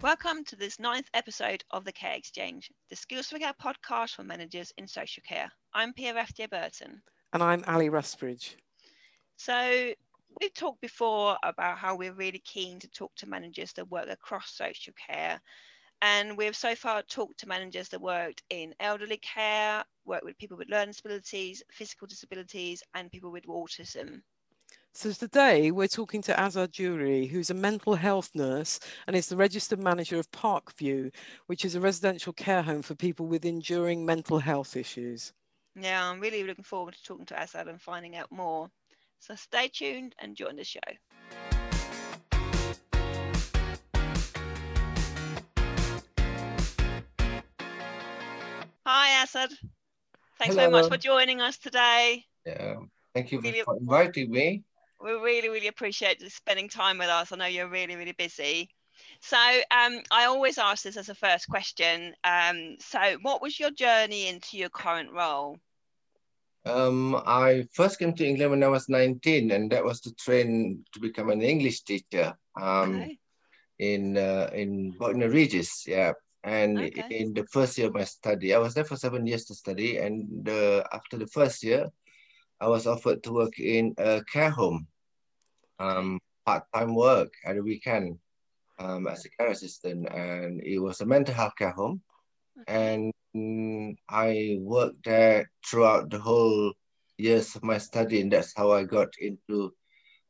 Welcome to this ninth episode of the Care Exchange, the Skills for Care podcast for managers in social care. I'm Pia Rathje Burton. And I'm Ali Rusbridge. So, we've talked before about how we're really keen to talk to managers that work across social care. And we've so far talked to managers that worked in elderly care, worked with people with learning disabilities, physical disabilities, and people with autism. So today we're talking to Azhar Juri, who's a mental health nurse and is the registered manager of Parkview, which is a residential care home for people with enduring mental health issues. Yeah, I'm really looking forward to talking to Azhar and finding out more. So stay tuned and join the show. Hi, Azhar. Thanks Hello. very much for joining us today. Yeah, thank you Really- for inviting me. We really, really appreciate you spending time with us. I know you're really, really busy. So um, I always ask this as a first question. Um, so what was your journey into your current role? Um, I first came to England when I was 19, and that was to train to become an English teacher um, Okay. in uh, in Bognor Regis. Yeah, and Okay. in the first year of my study, I was there for seven years to study, and uh, after the first year, I was offered to work in a care home, um, part-time work at the weekend um, as a care assistant, and it was a mental health care home. and I worked there throughout the whole years of my study, and that's how I got into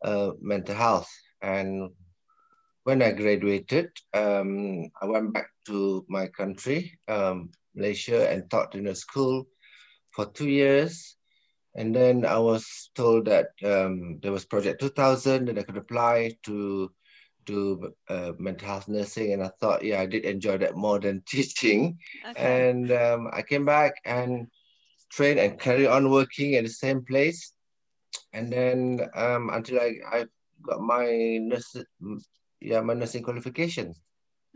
uh, mental health. And when I graduated, um, I went back to my country, um, Malaysia, and taught in a school for two years. And then I was told that um, there was Project 2000 that I could apply to do uh, mental health nursing, and I thought, yeah, I did enjoy that more than teaching. Okay. And um, I came back and trained and carry on working at the same place. And then um, until I, I got my nurse, yeah, my nursing qualification.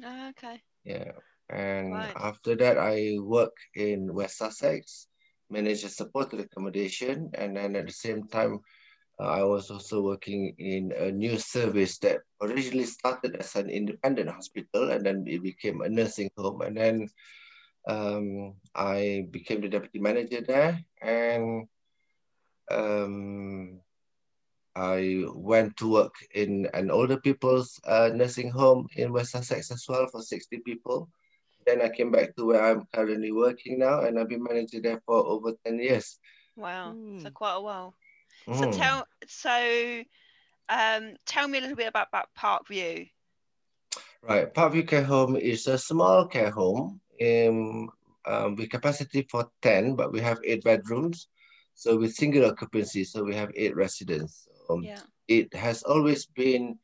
Oh, okay. Yeah. And Right. after that, I work in West Sussex, manage a supported accommodation. And then at the same time, uh, I was also working in a new service that originally started as an independent hospital and then it became a nursing home. And then um, I became the deputy manager there. And um, I went to work in an older people's uh, nursing home in West Sussex as well for 60 people. Then I came back to where I'm currently working now, and I've been managing there for over 10 years. Wow. So Mm. quite a while. So Mm. tell so um, tell me a little bit about, about Parkview. Right, Parkview Care Home is a small care home in, um, with capacity for 10, but we have eight bedrooms. So with single occupancy, so we have eight residents. Um, Yeah. It has always been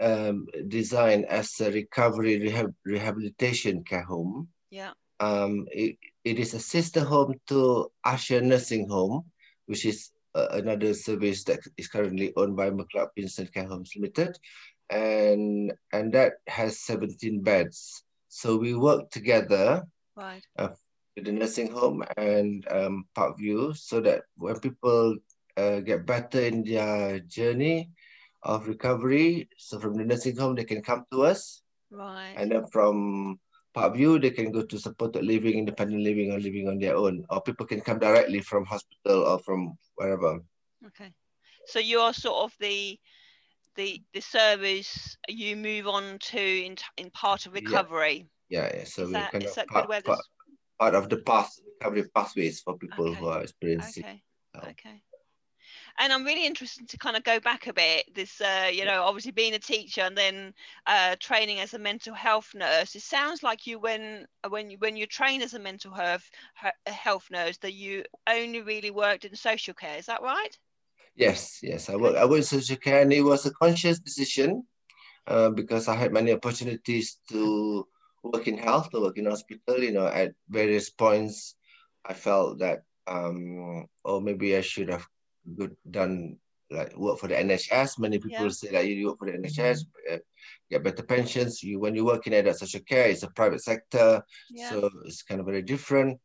um, designed as a recovery rehab, rehabilitation care home. Yeah. Um, it, it is a sister home to Asher Nursing Home, which is uh, another service that is currently owned by McLeod Vincent Care Homes Limited, and and that has 17 beds. So we work together Right. with the nursing home and um, Parkview so that when people uh, get better in their journey of recovery, so from the nursing home they can come to us, Right. and then from Parkview they can go to supported living, independent living, or living on their own, or people can come directly from hospital or from wherever. Okay. So you're sort of the the the service you move on to in in part of recovery. Yeah, yeah. So is we're that kind is of that part, part, part of the path recovery pathways for people Okay, who are experiencing. okay. help. Okay. And I'm really interested to kind of go back a bit. This, uh, you know, obviously being a teacher and then uh, training as a mental health nurse. It sounds like you, when when you when you train as a mental health health nurse, that you only really worked in social care. Is that right? Yes, yes. I work. I work in social care, and it was a conscious decision, uh, because I had many opportunities to work in health, to work in hospital. You know, at various points, I felt that, um, or maybe I should have good done like work for the NHS. Many people Yeah. say that you work for the NHS, uh, get better pensions. You when you work in adult social care, it's a private sector, Yeah. so it's kind of very different.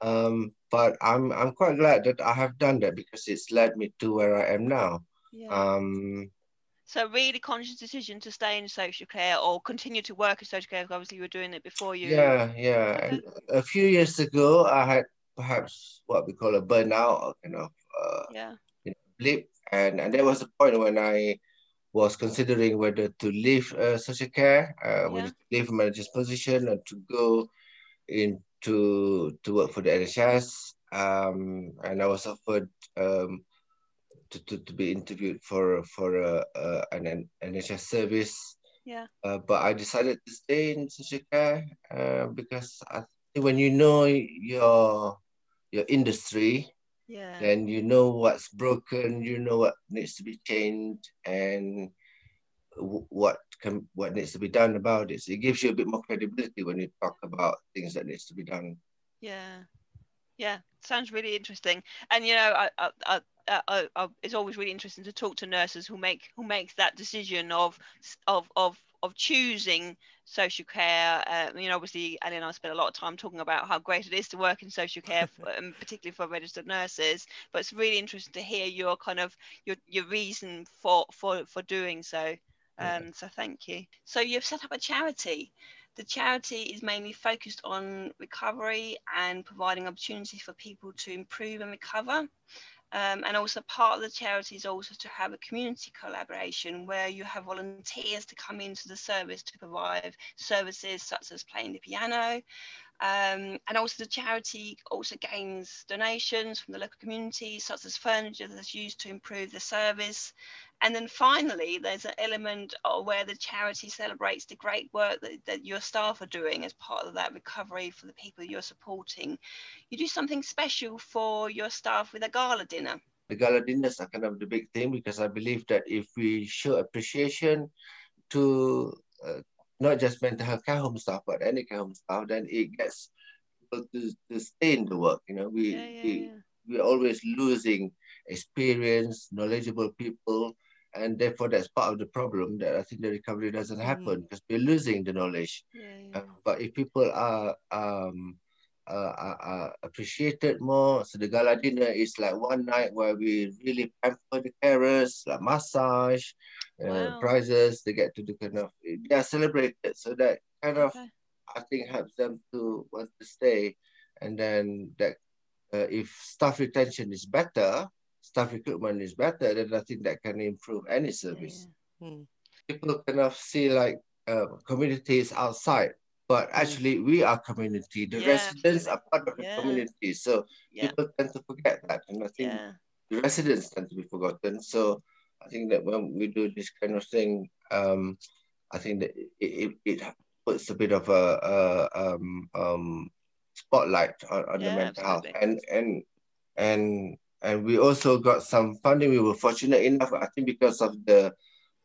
Um, but I'm I'm quite glad that I have done that because it's led me to where I am now. yeah. Um, So really conscious decision to stay in social care or continue to work in social care. Obviously, you were doing it before you. Yeah, yeah. Okay. A few years ago, I had perhaps what we call a burnout or kind of uh, Yeah. blip, and and there was a point when I was considering whether to leave uh, social care, uh, whether to leave manager's position and to go into to work for the NHS. Um, and I was offered um, to, to, to be interviewed for for a, a, an NHS service. Yeah. Uh, but I decided to stay in social care uh, because I think when you know your your industry, Yeah. then you know what's broken, you know what needs to be changed, and w- what can what needs to be done about it. So it gives you a bit more credibility when you talk about things that needs to be done. Yeah, yeah, sounds really interesting. And you know, I, I, I, I, I, it's always really interesting to talk to nurses who make who makes that decision of of of of choosing social care. Uh, you know, obviously, Annie and I spent a lot of time talking about how great it is to work in social care, um, particularly for registered nurses. But it's really interesting to hear your kind of your your reason for for for doing so. Um, so thank you. So you've set up a charity. The charity is mainly focused on recovery and providing opportunities for people to improve and recover. Um, and also part of the charity is also to have a community collaboration where you have volunteers to come into the service to provide services such as playing the piano. Um, and also the charity also gains donations from the local community such as furniture that's used to improve the service. And then finally, there's an element where the charity celebrates the great work that, that your staff are doing as part of that recovery for the people you're supporting. You do something special for your staff with a gala dinner. The gala dinners are kind of the big thing because I believe that if we show appreciation to uh, not just mental health care home staff, but any care home staff, then it gets to, to stay in the work. You know, we, Yeah, yeah, we, yeah. we're always losing experience, knowledgeable people. And therefore, that's part of the problem that I think the recovery doesn't Mm. happen because we're losing the knowledge. Uh, but if people are um uh, are, are appreciated more, so the gala dinner is like one night where we really pamper the carers, like massage, uh, prizes. They get to do kind of they are celebrated, so that kind of Okay. I think helps them to want to stay, and then that uh, if staff retention is better, staff recruitment is better, then I think that can improve any service yeah. Mm. people kind of see like uh, communities outside, but actually we are community. The Yeah, residents absolutely. are part of the Yeah. community, so Yeah, people tend to forget that, and I think the residents tend to be forgotten. So I think that when we do this kind of thing, um, I think that it, it, it puts a bit of a, a um, um, spotlight on, on the mental health, and and and and we also got some funding. We were fortunate enough, I think, because of the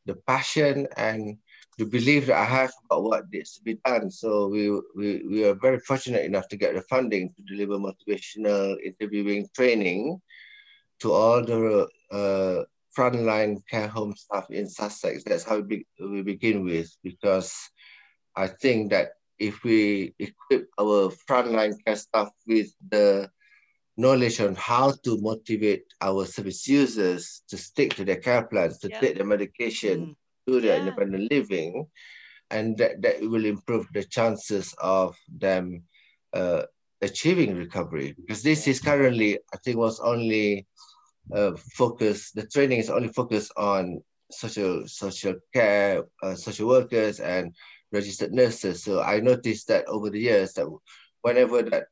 the passion and the belief that I have about what needs to be done. So we we we are very fortunate enough to get the funding to deliver motivational interviewing training to all the uh, frontline care home staff in Sussex. That's how we, we begin with because I think that if we equip our frontline care staff with the knowledge on how to motivate our service users to stick to their care plans, to Yeah. take their medication, do their Yeah. independent living, and that, that will improve the chances of them uh, achieving recovery. Because this is currently, I think, was only uh, focused, the training is only focused on social social care, uh, social workers, and registered nurses. So I noticed that over the years that whenever that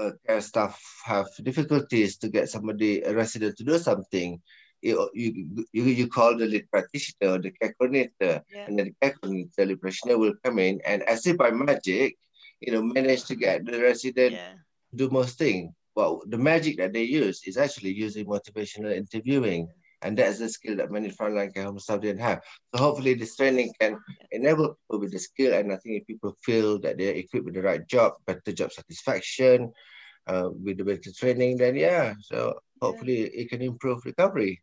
uh, care staff have difficulties to get somebody, a resident to do something, you, you, you, call the lead practitioner or the care coordinator, Yeah. and then the care coordinator, lead practitioner will come in and as if by magic, you know, manage to get the resident yeah, do most things. Well, the magic that they use is actually using motivational interviewing. And that's the skill that many frontline care home staff didn't have. So hopefully this training can enable people with the skill. And I think if people feel that they're equipped with the right job, better job satisfaction, uh, with the better training, then yeah. So hopefully it can improve recovery.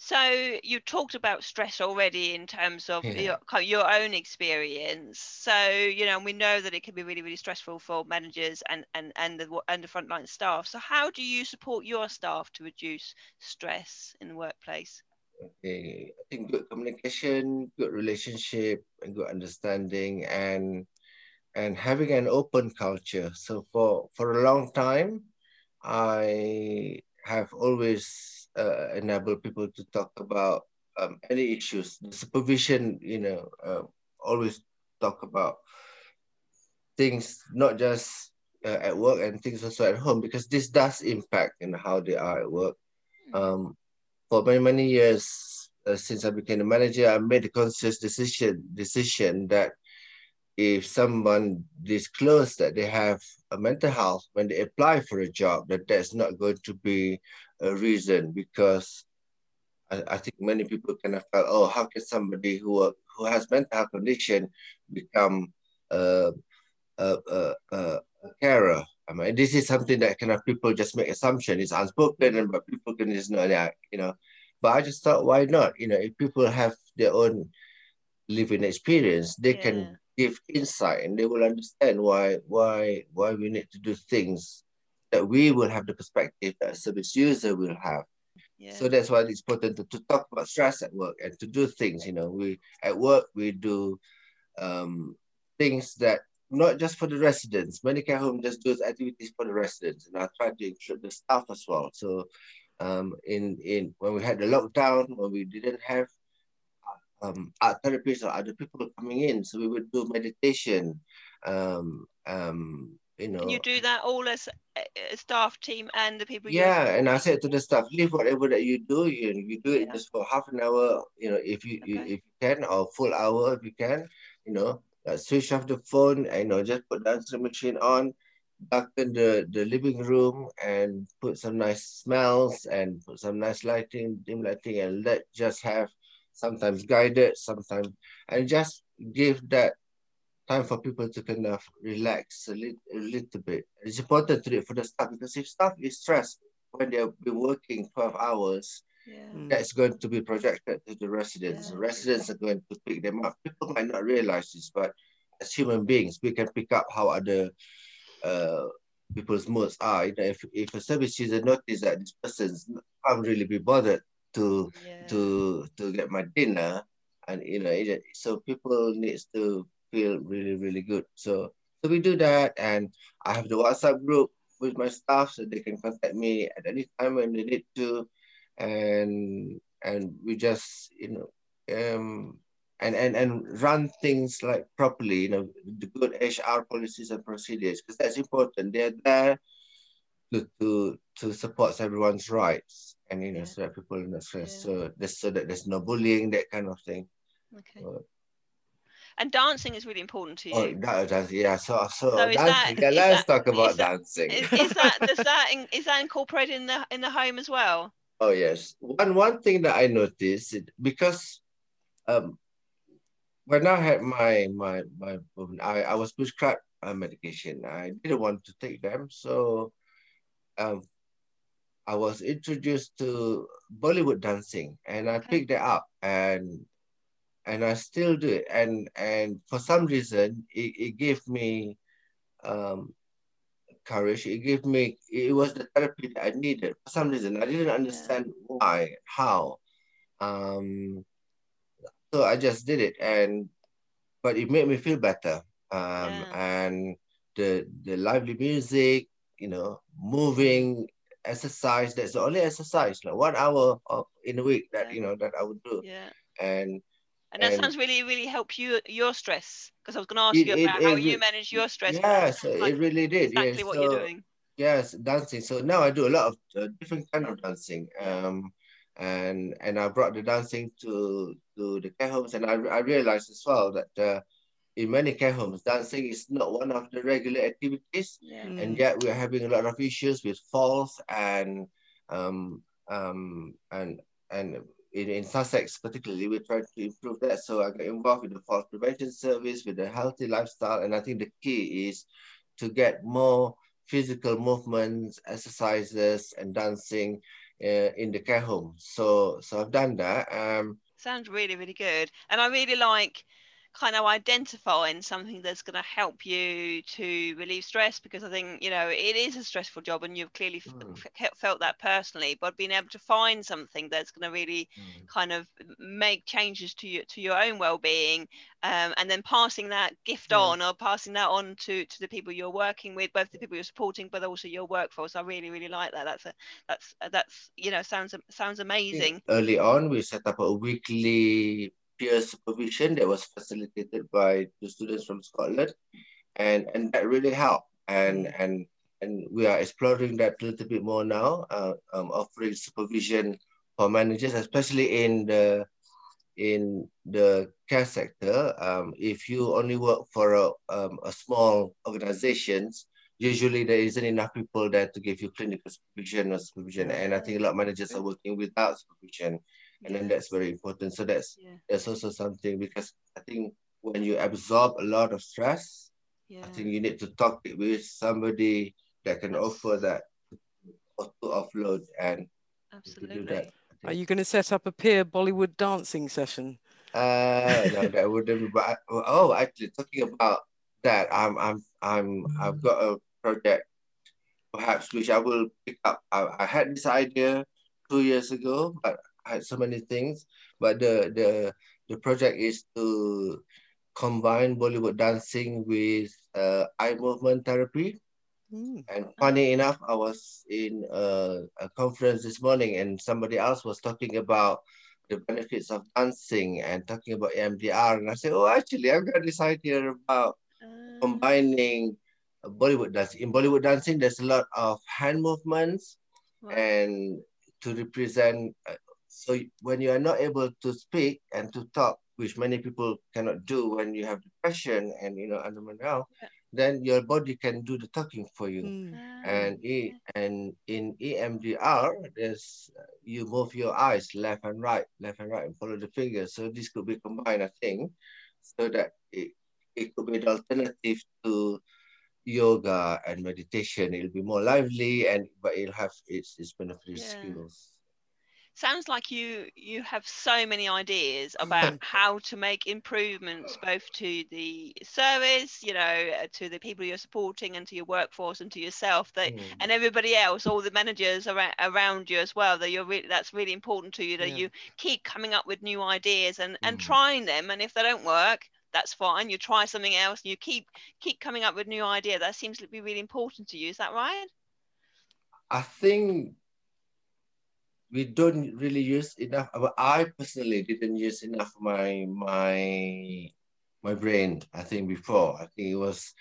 So you talked about stress already in terms of Yeah. your your own experience. So you know, we know that it can be really, really stressful for managers and and and the and the frontline staff. So how do you support your staff to reduce stress in the workplace? Okay, I think good communication, good relationship, and good understanding, and and having an open culture. So for for a long time, I have always uh, enabled people to talk about um, any issues. The supervision, you know, uh, always talk about things not just uh, at work and things also at home because this does impact in how they are at work. Um, for many many years uh, since I became a manager, I made a conscious decision decision that if someone disclose that they have a mental health when they apply for a job, that that's not going to be a reason because I, I think many people kind of felt, oh, how can somebody who who has mental health condition become a, a, a, a, carer? I mean, this is something that kind of people just make assumption. It's unspoken, and but people can just know that, you know. But I just thought, why not? You know, if people have their own living experience, they yeah. can give insight and they will understand why why why we need to do things that we will have the perspective that a service user will have. Yeah. So that's why it's important to, to talk about stress at work and to do things. You know, we at work we do um, things that not just for the residents. Many care homes just do activities for the residents, and I try to include the staff as well. So, um, in in when we had the lockdown, when we didn't have um, art therapists or other people coming in, so we would do meditation. Um, um, you know. Can you do that all as a staff team and the people? Yeah, and I said to the staff, leave whatever that you do. You you do it yeah. just for half an hour. You know, if you okay. if you can, or full hour if you can. You know, uh, switch off the phone. And, you know, just put the answering machine on, darken the the living room, and put some nice smells and put some nice lighting, dim lighting, and let just have sometimes guided, sometimes and just give that time for people to kind of relax a little, a little bit. It's important to do it for the staff because if staff is stressed when they've been working 12 hours, yeah. Mm. that's going to be projected to the residents. Yeah. residents are going to pick them up. People might not realize this, but as human beings, we can pick up how other uh, people's moods are. You know, if, if a service user notice that this person can't really be bothered to yeah. to to get my dinner, and you know, so people needs to feel really, really good. So, so we do that. And I have the WhatsApp group with my staff so they can contact me at any time when they need to. And, and we just, you know, um, and, and, and run things like properly, you know, the good HR policies and procedures, because that's important. They're there to, to, to support everyone's rights and, you know, yeah. so that people are not stressed. Yeah. So, so that there's no bullying, that kind of thing. Okay. So, and dancing is really important to oh, you. Oh, that, yeah. So, so, so dancing. That, yeah, let's that, talk about that, dancing. Is, is that does that in, is that incorporated in the in the home as well? Oh yes. One one thing that I noticed because um when I had my my my I, I was prescribed a medication. I didn't want to take them, so um I was introduced to Bollywood dancing, and I picked it up and and I still do it. And and for some reason, it, it gave me um, courage. It gave me. It was the therapy that I needed. For some reason, I didn't understand yeah. why, how. Um, so I just did it, and but it made me feel better. Um, yeah. And the the lively music, you know, moving exercise. That's the only exercise, like one hour of, in a week that yeah. you know that I would do. Yeah. And and that and sounds really, really help you your stress because I was going to ask it, you about it, how it, you manage your stress. Yes, like, it really did. Exactly yes. what so, you're doing. Yes, dancing. So now I do a lot of uh, different kind of dancing. Um, and and I brought the dancing to to the care homes, and I I realized as well that. Uh, in many care homes, dancing is not one of the regular activities, yeah. and yet we're having a lot of issues with falls and um, um, and and in, in Sussex particularly, we're trying to improve that. So I got involved with the falls prevention service, with the healthy lifestyle. And I think the key is to get more physical movements, exercises, and dancing uh, in the care home. So, so I've done that. Um, Sounds really, really good. And I really like kind of identifying something that's going to help you to relieve stress because i think you know it is a stressful job and you've clearly mm. f- felt that personally but being able to find something that's going to really mm. kind of make changes to your to your own well-being um, and then passing that gift mm. on or passing that on to to the people you're working with both the people you're supporting but also your workforce i really really like that that's a that's that's you know sounds sounds amazing early on we set up a weekly peer supervision that was facilitated by the students from Scotland, and and that really helped. And and and we are exploring that a little bit more now, uh, um, offering supervision for managers, especially in the in the care sector. Um, if you only work for a, um, a small organizations, usually there isn't enough people there to give you clinical supervision or supervision. And I think a lot of managers are working without supervision and then that's very important. So that's yeah. that's also something because i think when you absorb a lot of stress yeah. i think you need to talk with somebody that can offer that to offload and absolutely do that. Are you going to set up a peer bollywood dancing session? Uh no that wouldn't be but oh actually talking about that i'm i'm i'm i've got a project perhaps which i will pick up. I, I had this idea two years ago but had so many things, but the the the project is to combine Bollywood dancing with uh, eye movement therapy. Mm. And funny enough, I was in a, a, conference this morning, and somebody else was talking about the benefits of dancing and talking about EMDR. And I said, "Oh, actually, I've got this idea about uh. combining Bollywood dancing. In Bollywood dancing, there's a lot of hand movements, wow. and to represent uh, so when you are not able to speak and to talk, which many people cannot do when you have depression and you know under mental yeah. then your body can do the talking for you. Mm. And e, and in EMDR, there's you move your eyes left and right, left and right, and follow the fingers. So this could be combined, I think, so that it, it could be an alternative to yoga and meditation. It'll be more lively and but it'll have its its beneficial yeah. skills sounds like you you have so many ideas about how to make improvements both to the service you know uh, to the people you're supporting and to your workforce and to yourself that mm. and everybody else all the managers around, around you as well that you're really that's really important to you that yeah. you keep coming up with new ideas and and mm. trying them and if they don't work that's fine you try something else and you keep keep coming up with new idea that seems to be really important to you is that right i think we don't really use enough. I personally didn't use enough my my my brain. I think before. I think it was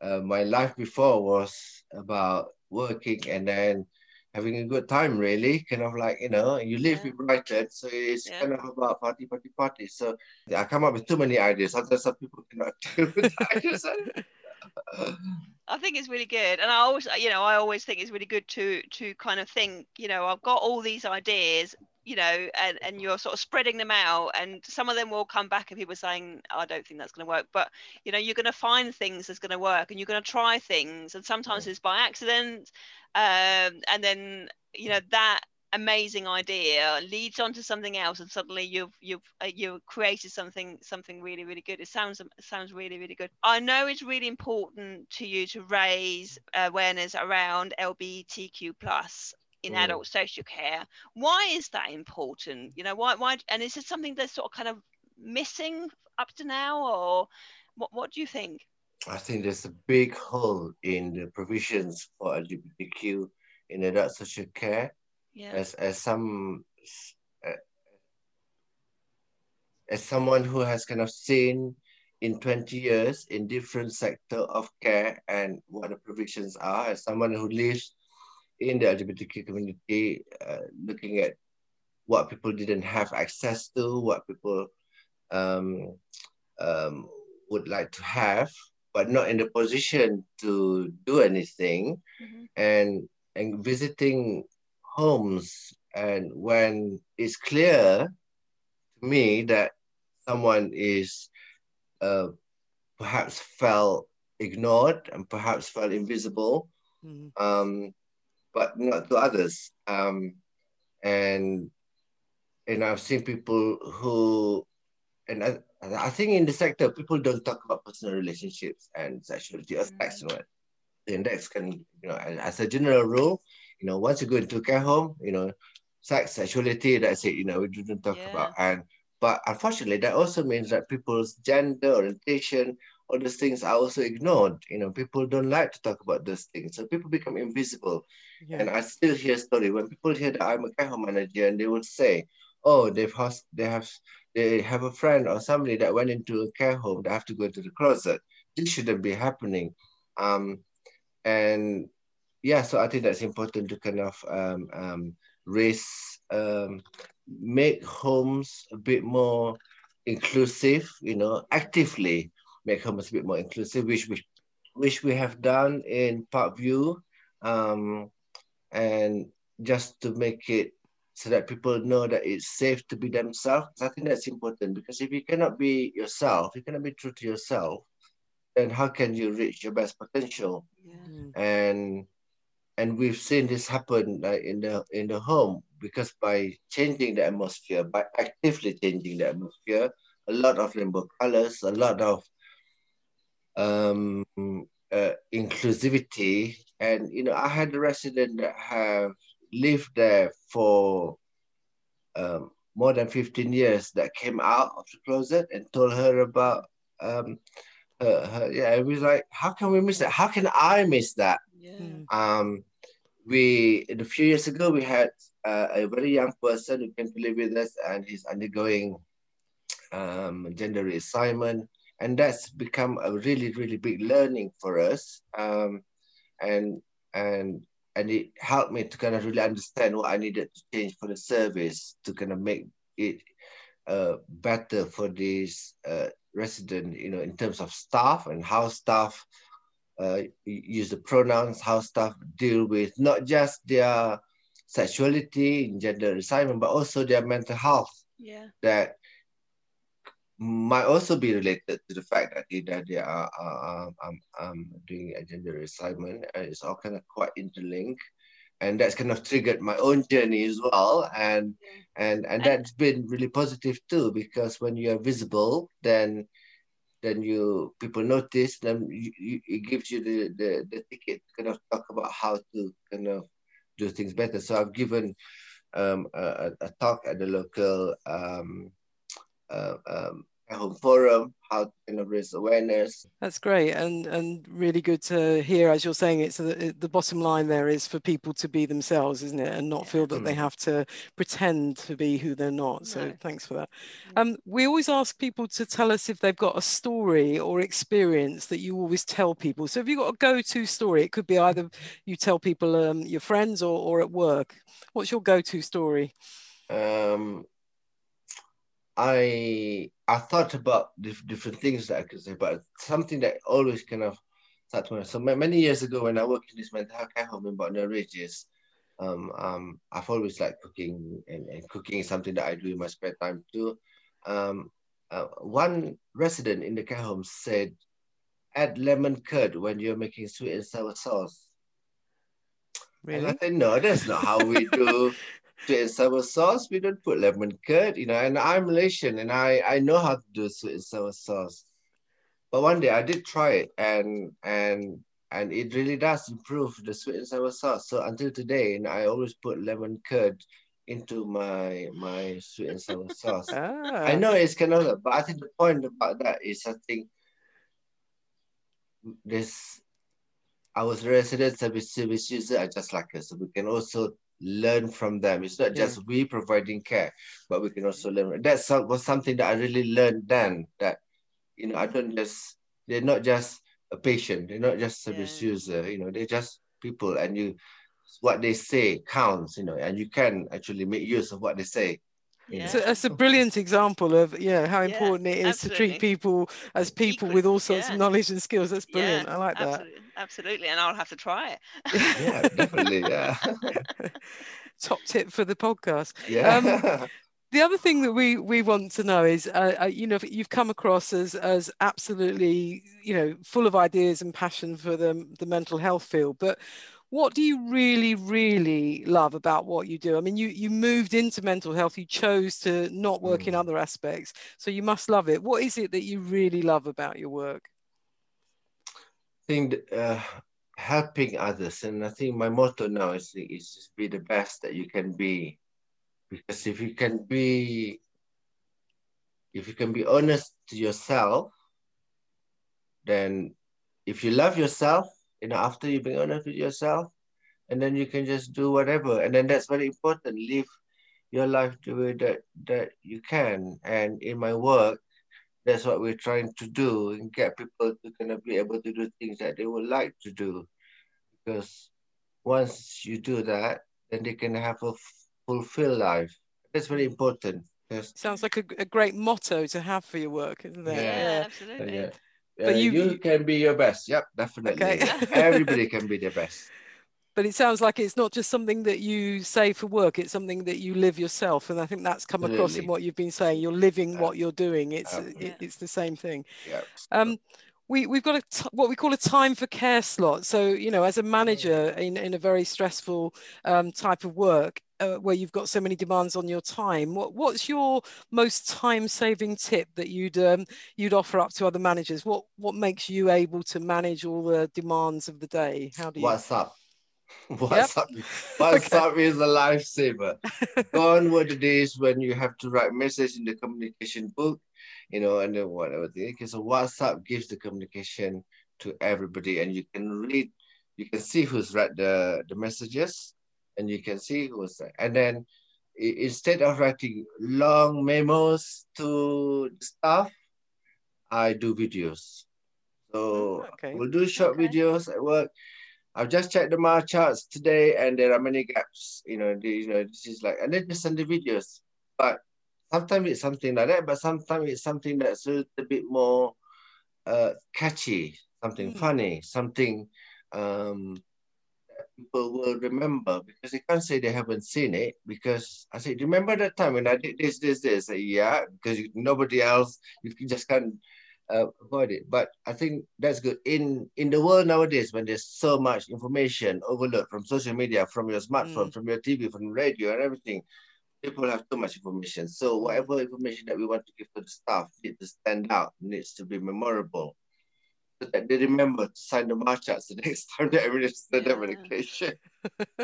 uh, my life before was about working and then having a good time. Really, kind of like you know, you live yeah. with Brighton, so it's yeah. kind of about party, party, party. So I come up with too many ideas. Sometimes some people cannot deal with ideas. I think it's really good, and I always, you know, I always think it's really good to to kind of think, you know, I've got all these ideas, you know, and and you're sort of spreading them out, and some of them will come back, and people saying, I don't think that's going to work, but you know, you're going to find things that's going to work, and you're going to try things, and sometimes it's by accident, um, and then you know that amazing idea leads on to something else and suddenly you've you've uh, you've created something something really really good. It sounds it sounds really really good. I know it's really important to you to raise awareness around lgbtq plus in mm. adult social care. Why is that important? You know why why and is it something that's sort of kind of missing up to now or what what do you think? I think there's a big hole in the provisions for lgbtq in adult social care yeah. as as some as someone who has kind of seen in 20 years in different sector of care and what the provisions are as someone who lives in the lgbtq community uh, looking at what people didn't have access to what people um, um, would like to have but not in the position to do anything mm-hmm. and and visiting homes and when it's clear to me that someone is uh, perhaps felt ignored and perhaps felt invisible mm-hmm. um, but not to others um, and and I've seen people who and I, I think in the sector, people don't talk about personal relationships and sexuality or sex. You know, the index can, you know, as a general rule, you know, once you go into a care home, you know, sex, sexuality, that's it. You know, we didn't talk yeah. about. And but unfortunately, that also means that people's gender orientation, all those things are also ignored. You know, people don't like to talk about those things, so people become invisible. Yeah. And I still hear story when people hear that I'm a care home manager, and they will say, "Oh, they've host- they have they have a friend or somebody that went into a care home. They have to go to the closet. This shouldn't be happening." Um, and yeah, so I think that's important to kind of um, um, raise, um, make homes a bit more inclusive. You know, actively make homes a bit more inclusive, which which which we have done in Parkview, um, and just to make it so that people know that it's safe to be themselves. I think that's important because if you cannot be yourself, you cannot be true to yourself, then how can you reach your best potential? Yeah. And and we've seen this happen like in the in the home because by changing the atmosphere, by actively changing the atmosphere, a lot of rainbow colors, a lot of um, uh, inclusivity. And, you know, I had a resident that have lived there for um, more than 15 years that came out of the closet and told her about um, her yeah, it was like, how can we miss that? How can I miss that? Yeah. Hmm. Um, we, a few years ago, we had uh, a very young person who came to live with us and he's undergoing um, gender reassignment and that's become a really really big learning for us um, and and and it helped me to kind of really understand what I needed to change for the service to kind of make it uh, better for these uh, resident, you know, in terms of staff and how staff uh, use the pronouns, how staff deal with not just their sexuality and gender assignment, but also their mental health. Yeah. That might also be related to the fact that they, that they are uh, um, um, doing a gender assignment and it's all kind of quite interlinked and that's kind of triggered my own journey as well and and and that's been really positive too because when you are visible then then you people notice then you, you, it gives you the, the the ticket to kind of talk about how to kind of do things better. So i've given um, a, a talk at the local um, uh, um, home forum, how to kind of raise awareness. That's great, and and really good to hear. As you're saying, it's the, the bottom line there is for people to be themselves, isn't it, and not feel that they mm. have to pretend to be who they're not. So no. thanks for that. Um, we always ask people to tell us if they've got a story or experience that you always tell people. So if you've got a go-to story? It could be either you tell people, um, your friends, or or at work. What's your go-to story? Um, I I thought about dif- different things that I could say, but something that always kind of to me. So many years ago, when I worked in this mental health care home in Bognor Regis, um, um, I've always liked cooking, and, and cooking is something that I do in my spare time too. Um, uh, one resident in the care home said, "Add lemon curd when you're making sweet and sour sauce." Really? And I said, "No, that's not how we do sweet and sour sauce. We don't put lemon curd, you know. And I'm Malaysian, and I I know how to do sweet and sour sauce. But one day I did try it, and and and it really does improve the sweet and sour sauce. So until today, and I always put lemon curd into my my sweet and sour sauce. Ah. I know it's kind of, but I think the point about that is I think this our resident service service user are just like us, so we can also learn from them. It's not just yeah. we providing care, but we can also learn. That was something that I really learned then. That you know, I don't just they're not just a patient. They're not just a service yeah. user. You know, they're just people, and you what they say counts. You know, and you can actually make use of what they say. Yeah. So that's a brilliant example of yeah how important yeah, it is absolutely. to treat people as people with all sorts yeah. of knowledge and skills. That's brilliant. I like absolutely. that. Absolutely, and I'll have to try it. yeah, definitely. Yeah. Top tip for the podcast. Yeah. Um, the other thing that we we want to know is uh, uh, you know you've come across as as absolutely you know full of ideas and passion for the the mental health field but what do you really really love about what you do i mean you you moved into mental health you chose to not work mm. in other aspects so you must love it what is it that you really love about your work i think uh, helping others and i think my motto now is is just be the best that you can be because if you can be if you can be honest to yourself then if you love yourself you know, after you've been honest with yourself, and then you can just do whatever. And then that's very important. Live your life the way that that you can. And in my work, that's what we're trying to do and get people to kind of be able to do things that they would like to do. Because once you do that, then they can have a fulfilled life. That's very important. Yes. Sounds like a, a great motto to have for your work, isn't it? Yeah, yeah. absolutely. Yeah but uh, you, you can be your best. Yep, definitely. Okay. Everybody can be their best. But it sounds like it's not just something that you say for work; it's something that you live yourself, and I think that's come Absolutely. across in what you've been saying. You're living what you're doing. It's um, it, it's the same thing. Yeah. Um, we, we've got a t- what we call a time for care slot. So, you know, as a manager in, in a very stressful um, type of work uh, where you've got so many demands on your time, what, what's your most time saving tip that you'd um, you'd offer up to other managers? What what makes you able to manage all the demands of the day? How do you? WhatsApp. WhatsApp, yep. WhatsApp okay. is a lifesaver. Gone were the days when you have to write message in the communication book you know, and then whatever. thing. Okay, so WhatsApp gives the communication to everybody, and you can read, you can see who's read the the messages, and you can see who's and then instead of writing long memos to staff, I do videos. So oh, okay. we'll do short okay. videos at work. I've just checked the mar charts today, and there are many gaps. You know, the, you know, this is like, and then just send the videos. But sometimes it's something like that, but sometimes it's something that's a little bit more uh, catchy, something mm. funny, something um, people will remember because they can't say they haven't seen it because I said, remember that time when I did this, this, this? Say, yeah, because nobody else, you just can't uh, avoid it. But I think that's good. In in the world nowadays, when there's so much information overload from social media, from your smartphone, mm. from your TV, from radio and everything, people have too much information. So whatever information that we want to give to the staff needs to stand out, needs to be memorable. So that they remember to sign the mar charts the next time they administer yeah. medication.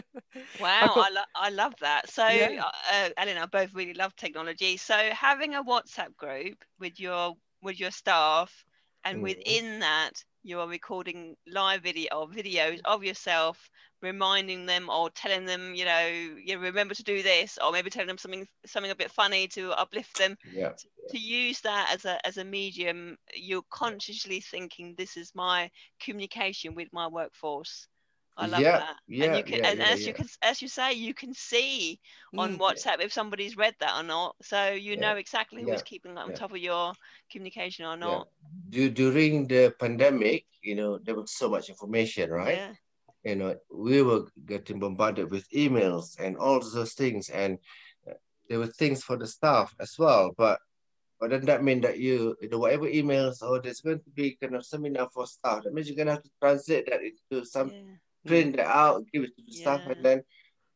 wow, I, lo- I love that. So yeah. uh, Ellen I both really love technology. So having a WhatsApp group with your with your staff and mm. within that you are recording live video or videos of yourself reminding them or telling them you know you remember to do this or maybe telling them something something a bit funny to uplift them yeah. to, to use that as a as a medium you're consciously thinking this is my communication with my workforce I love yeah, that. Yeah, and you can, yeah, and as you can, as you say, you can see on mm. WhatsApp if somebody's read that or not. So you know exactly who's keeping on top of your communication or not. During the pandemic, you know, there was so much information, right? Yeah. You know, we were getting bombarded with emails and all those things, and uh, there were things for the staff as well. But but doesn't that mean that you, you know, whatever emails or there's going to be kind of seminar for staff, that means you're gonna have to translate that into some print it out, give it to the yeah. staff, and then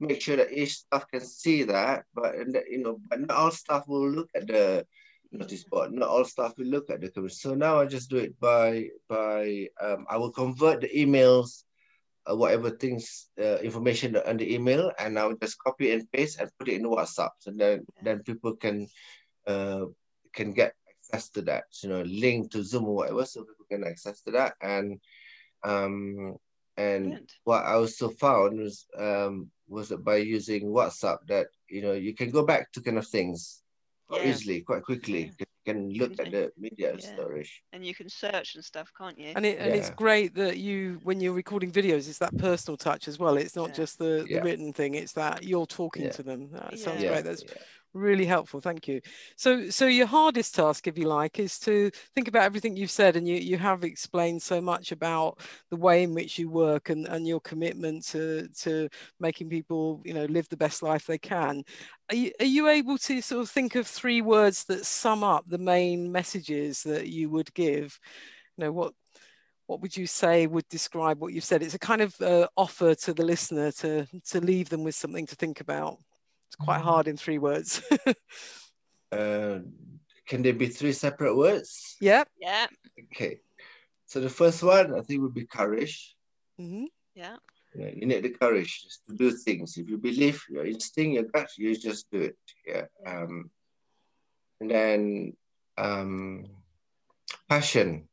make sure that each staff can see that. But you know, but not all staff will look at the notice board. Not all staff will look at the commission. So now I just do it by by um, I will convert the emails, uh, whatever things uh, information on the email, and I will just copy and paste and put it in WhatsApp. So then then people can uh, can get access to that. You know, link to Zoom or whatever, so people can access to that and. Um, and Brilliant. what I also found was um, was that by using WhatsApp that you know you can go back to kind of things quite yeah. easily, quite quickly. Yeah. You can look at the media yeah. storage. And you can search and stuff, can't you? And it, and it's great that you when you're recording videos, it's that personal touch as well. It's not just the, the written thing; it's that you're talking to them. That sounds great. That's really helpful thank you so so your hardest task if you like is to think about everything you've said and you you have explained so much about the way in which you work and and your commitment to to making people you know live the best life they can are you, are you able to sort of think of three words that sum up the main messages that you would give you know what what would you say would describe what you've said? It's a kind of uh, offer to the listener to to leave them with something to think about. It's quite mm-hmm. hard in three words. uh, can there be three separate words? Yeah. Yeah. Okay. So the first one I think would be courage. Mm-hmm. Yeah. You, you need the courage to do things. If you believe your instinct, your gut, you just do it. Yeah. Um, and then um, passion.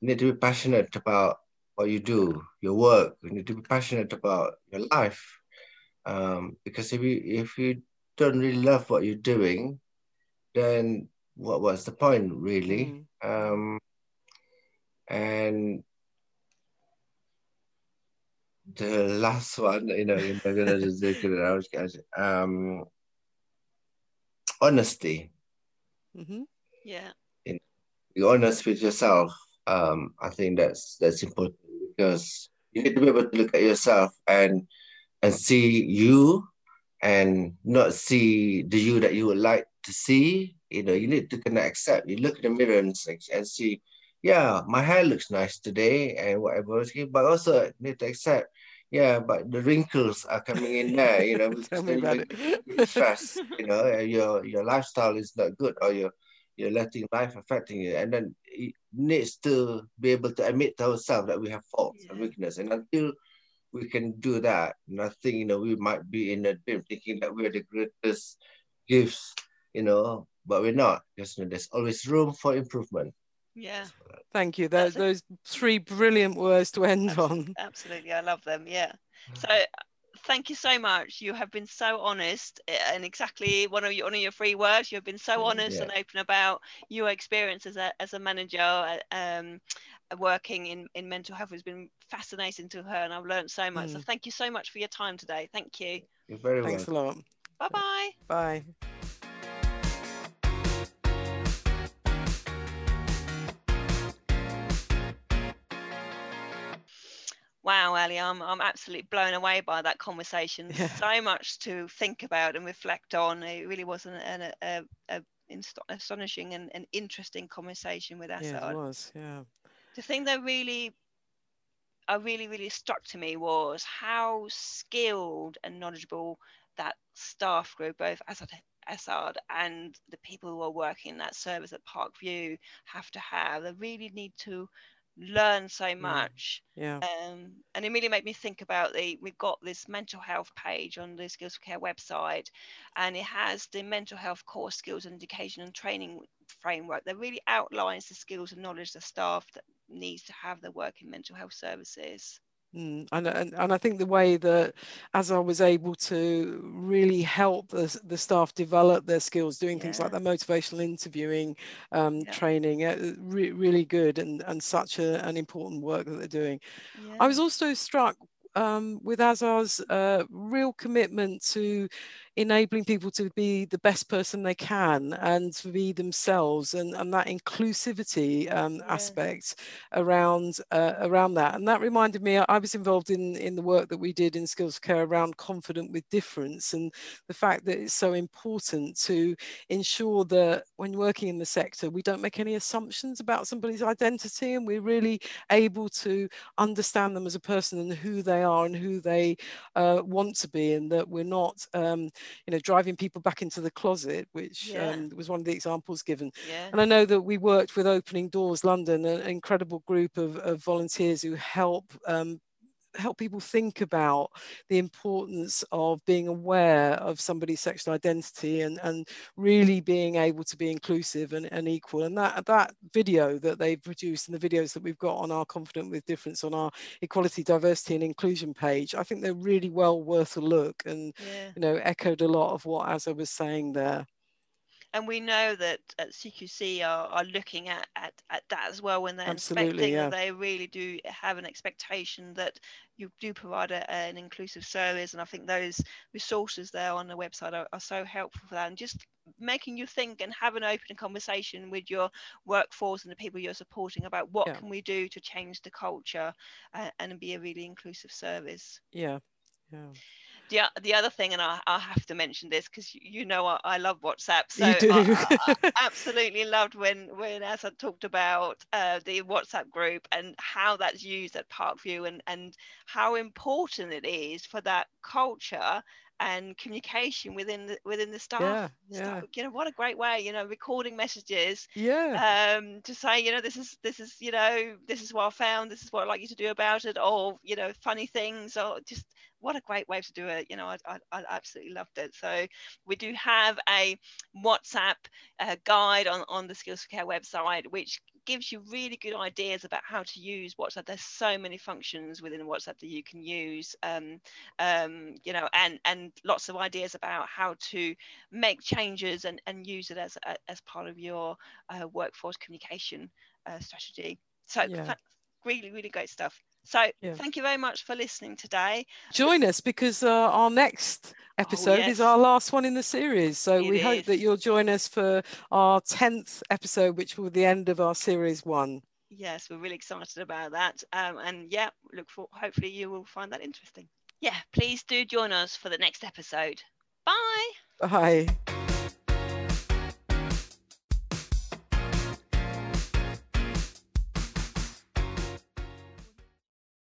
You need to be passionate about what you do, your work. You need to be passionate about your life. Um, because if you if you don't really love what you're doing, then what was the point really? Mm. Um, and the last one, you know, you're gonna just look it Um, honesty. Mm-hmm. Yeah. In, be honest with yourself. Um, I think that's that's important because you need to be able to look at yourself and and see you and not see the you that you would like to see. You know, you need to kind of accept. You look in the mirror and, and see, yeah, my hair looks nice today and whatever. But also need to accept, yeah, but the wrinkles are coming in there. You know, Tell me about it. stress. you know, your your lifestyle is not good, or you're you're letting life affecting you, and then it needs to be able to admit to ourselves that we have faults yeah. and weakness, and until we can do that, nothing, you know, we might be in a dream thinking that we're the greatest gifts you know, but we're not. Just you know, there's always room for improvement. Yeah. Thank you. Those, those three brilliant words to end on. Absolutely. I love them. Yeah. So thank you so much. You have been so honest eh, and exactly one of your one of your free words. You have been so honest yeah. and open about your experience as a as a manager uh, um, working in, in mental health has been fascinating to her and I've learned so much. Mm. So thank you so much for your time today. Thank you. You're very Thanks welcome. a lot. Bye-bye. Bye. wow, Ali, I'm, I'm absolutely blown away by that conversation. Yeah. So much to think about and reflect on. It really was an, an a, a, a, astonishing and, and interesting conversation with Azhar. Yeah, it was, yeah. The thing that really uh, really, really struck to me was how skilled and knowledgeable that staff group, both Azhar, Azhar and the people who are working in that service at Parkview, have to have. They really need to learn so much. Yeah. Um, and it really made me think about the we've got this mental health page on the Skills for Care website, and it has the mental health core skills and education and training framework that really outlines the skills and knowledge the staff that needs to have their work in mental health services. Mm, and, and, and I think the way that Azhar was able to really help the, the staff develop their skills, doing yeah. things like that motivational interviewing um, yeah. training, uh, re- really good and, and such a, an important work that they're doing. Yeah. I was also struck um, with Azhar's uh, real commitment to enabling people to be the best person they can and to be themselves and, and that inclusivity um, yeah. aspect around uh, around that and that reminded me I was involved in in the work that we did in skills care around confident with difference and the fact that it's so important to ensure that when working in the sector we don't make any assumptions about somebody's identity and we're really able to understand them as a person and who they are and who they uh, want to be and that we're not um, you know, driving people back into the closet, which yeah. um, was one of the examples given. Yeah. And I know that we worked with Opening Doors London, an incredible group of, of volunteers who help um, help people think about the importance of being aware of somebody's sexual identity and, and really being able to be inclusive and, and equal. And that, that video that they've produced and the videos that we've got on our Confident with Difference on our equality, diversity and inclusion page, I think they're really well worth a look and, yeah. you know, echoed a lot of what Azhar was saying there and we know that at CQC are, are looking at, at, at that as well when they're Absolutely, inspecting yeah. that they really do have an expectation that you do provide a, an inclusive service and I think those resources there on the website are, are so helpful for that and just making you think and have an open conversation with your workforce and the people you're supporting about what yeah. can we do to change the culture uh, and be a really inclusive service yeah yeah the, the other thing, and I, I have to mention this because you know I, I, love WhatsApp. So you do. I, I absolutely loved when when Azhar talked about uh, the WhatsApp group and how that's used at Parkview and and how important it is for that culture and communication within the within the staff. Yeah, yeah. you know what a great way. You know, recording messages. Yeah. Um, to say, you know, this is this is you know this is what I found. This is what I'd like you to do about it. Or you know, funny things. Or just what a great way to do it. You know, I, I, I absolutely loved it. So we do have a WhatsApp uh, guide on on the Skills for Care website, which gives you really good ideas about how to use WhatsApp. There's so many functions within WhatsApp that you can use, um, um, you know, and and lots of ideas about how to make changes and, and use it as as part of your uh, workforce communication uh, strategy. So yeah. really, really great stuff. So yeah. thank you very much for listening today. Join us because uh, our next oh, episode oh, yes. is our last one in the series. So it we is. hope that you'll join us for our 10th episode, which will be the end of our series one. Yes, we're really excited about that. Um, and yeah, look for hopefully you will find that interesting. Yeah, please do join us for the next episode. Bye. Bye.